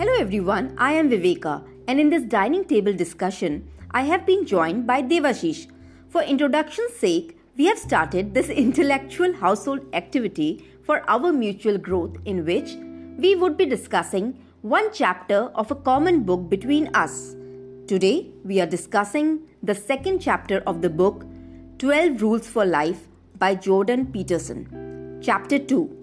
Hello everyone, I am Viveka, and in this dining table discussion, I have been joined by Devashish. For introduction's sake, we have started this intellectual household activity for our mutual growth, in which we would be discussing one chapter of a common book between us. Today, we are discussing the second chapter of the book 12 Rules for Life by Jordan Peterson. Chapter 2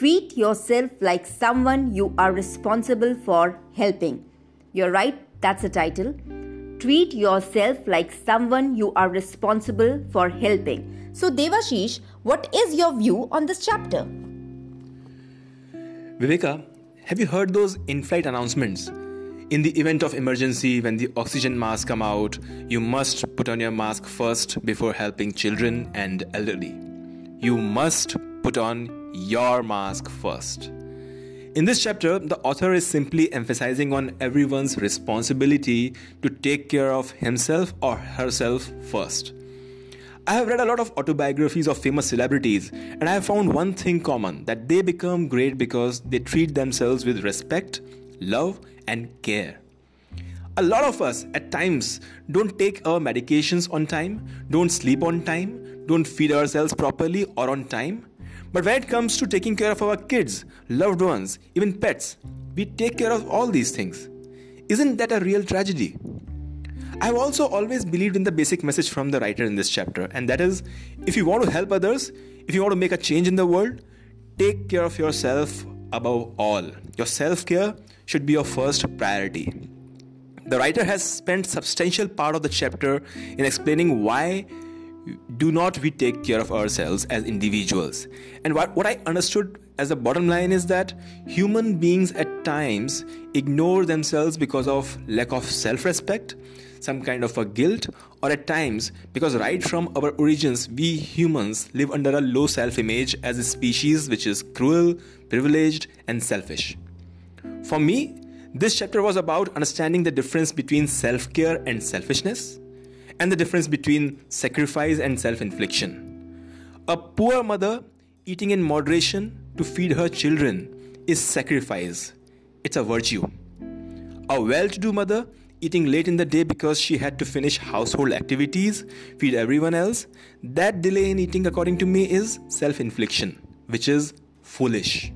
Treat yourself like someone you are responsible for helping. You're right, that's the title. Treat yourself like someone you are responsible for helping. So, Devashish, what is your view on this chapter? Viveka, have you heard those in-flight announcements? In the event of emergency, when the oxygen masks come out, you must put on your mask first before helping children and elderly. You must put on your mask first. In this chapter, the author is simply emphasizing on everyone's responsibility to take care of himself or herself first. I have read a lot of autobiographies of famous celebrities, and I have found one thing common that they become great because they treat themselves with respect, love, and care. A lot of us at times don't take our medications on time, don't sleep on time, don't feed ourselves properly or on time. But when it comes to taking care of our kids, loved ones, even pets, we take care of all these things. Isn't that a real tragedy? I've also always believed in the basic message from the writer in this chapter, and that is if you want to help others, if you want to make a change in the world, take care of yourself above all. Your self care should be your first priority. The writer has spent substantial part of the chapter in explaining why do not we take care of ourselves as individuals. And what, what I understood as the bottom line is that human beings at times ignore themselves because of lack of self respect some kind of a guilt, or at times, because right from our origins, we humans live under a low self image as a species which is cruel, privileged, and selfish. For me, this chapter was about understanding the difference between self care and selfishness, and the difference between sacrifice and self infliction. A poor mother eating in moderation to feed her children is sacrifice, it's a virtue. A well to do mother eating late in the day because she had to finish household activities, feed everyone else, that delay in eating, according to me, is self infliction, which is foolish.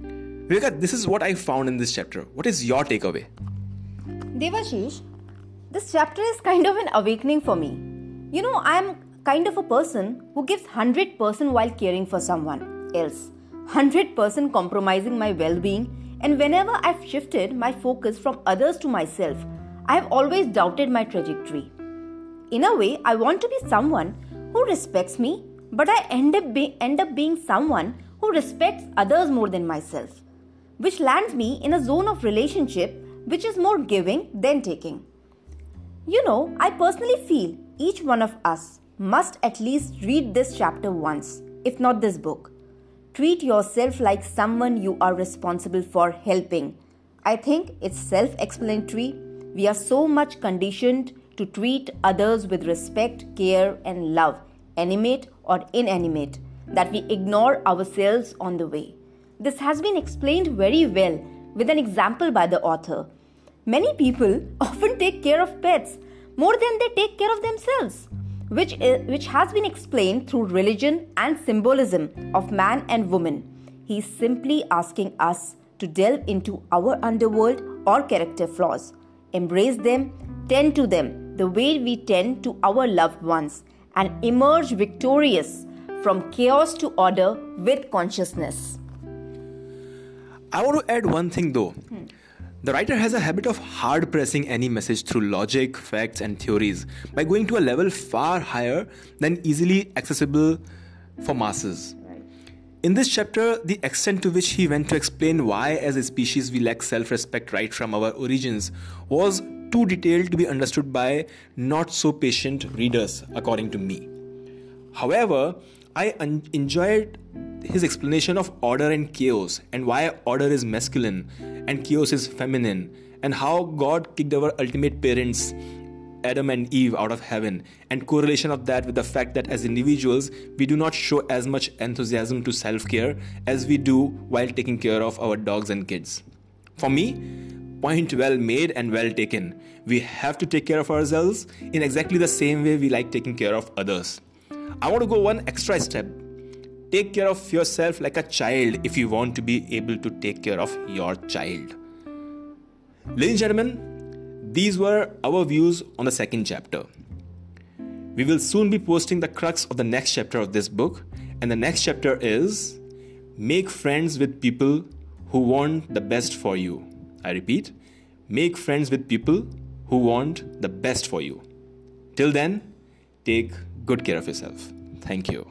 Viveka, this is what I found in this chapter. What is your takeaway? Devashish, this chapter is kind of an awakening for me. You know, I'm kind of a person who gives 100% while caring for someone else, 100% compromising my well being, and whenever I've shifted my focus from others to myself, I have always doubted my trajectory. In a way, I want to be someone who respects me, but I end up, be- end up being someone who respects others more than myself, which lands me in a zone of relationship which is more giving than taking. You know, I personally feel each one of us must at least read this chapter once, if not this book. Treat yourself like someone you are responsible for helping. I think it's self explanatory we are so much conditioned to treat others with respect, care, and love, animate or inanimate, that we ignore ourselves on the way. This has been explained very well with an example by the author. Many people often take care of pets more than they take care of themselves, which, is, which has been explained through religion and symbolism of man and woman. He's simply asking us to delve into our underworld or character flaws embrace them, tend to them the way we tend to our loved ones, and emerge victorious from chaos to order with consciousness. I want to add one thing though. Hmm. The writer has a habit of hard pressing any message through logic, facts, and theories by going to a level far higher than easily accessible for masses. In this chapter, the extent to which he went to explain why, as a species, we lack self respect right from our origins was too detailed to be understood by not so patient readers, according to me. However, I un- enjoyed his explanation of order and chaos and why order is masculine and chaos is feminine and how God kicked our ultimate parents Adam and Eve out of heaven, and correlation of that with the fact that as individuals, we do not show as much enthusiasm to self care as we do while taking care of our dogs and kids. For me, Point well made and well taken. We have to take care of ourselves in exactly the same way we like taking care of others. I want to go one extra step. Take care of yourself like a child if you want to be able to take care of your child. Ladies and gentlemen, these were our views on the second chapter. We will soon be posting the crux of the next chapter of this book, and the next chapter is Make friends with people who want the best for you. I repeat, make friends with people who want the best for you. Till then, take good care of yourself. Thank you.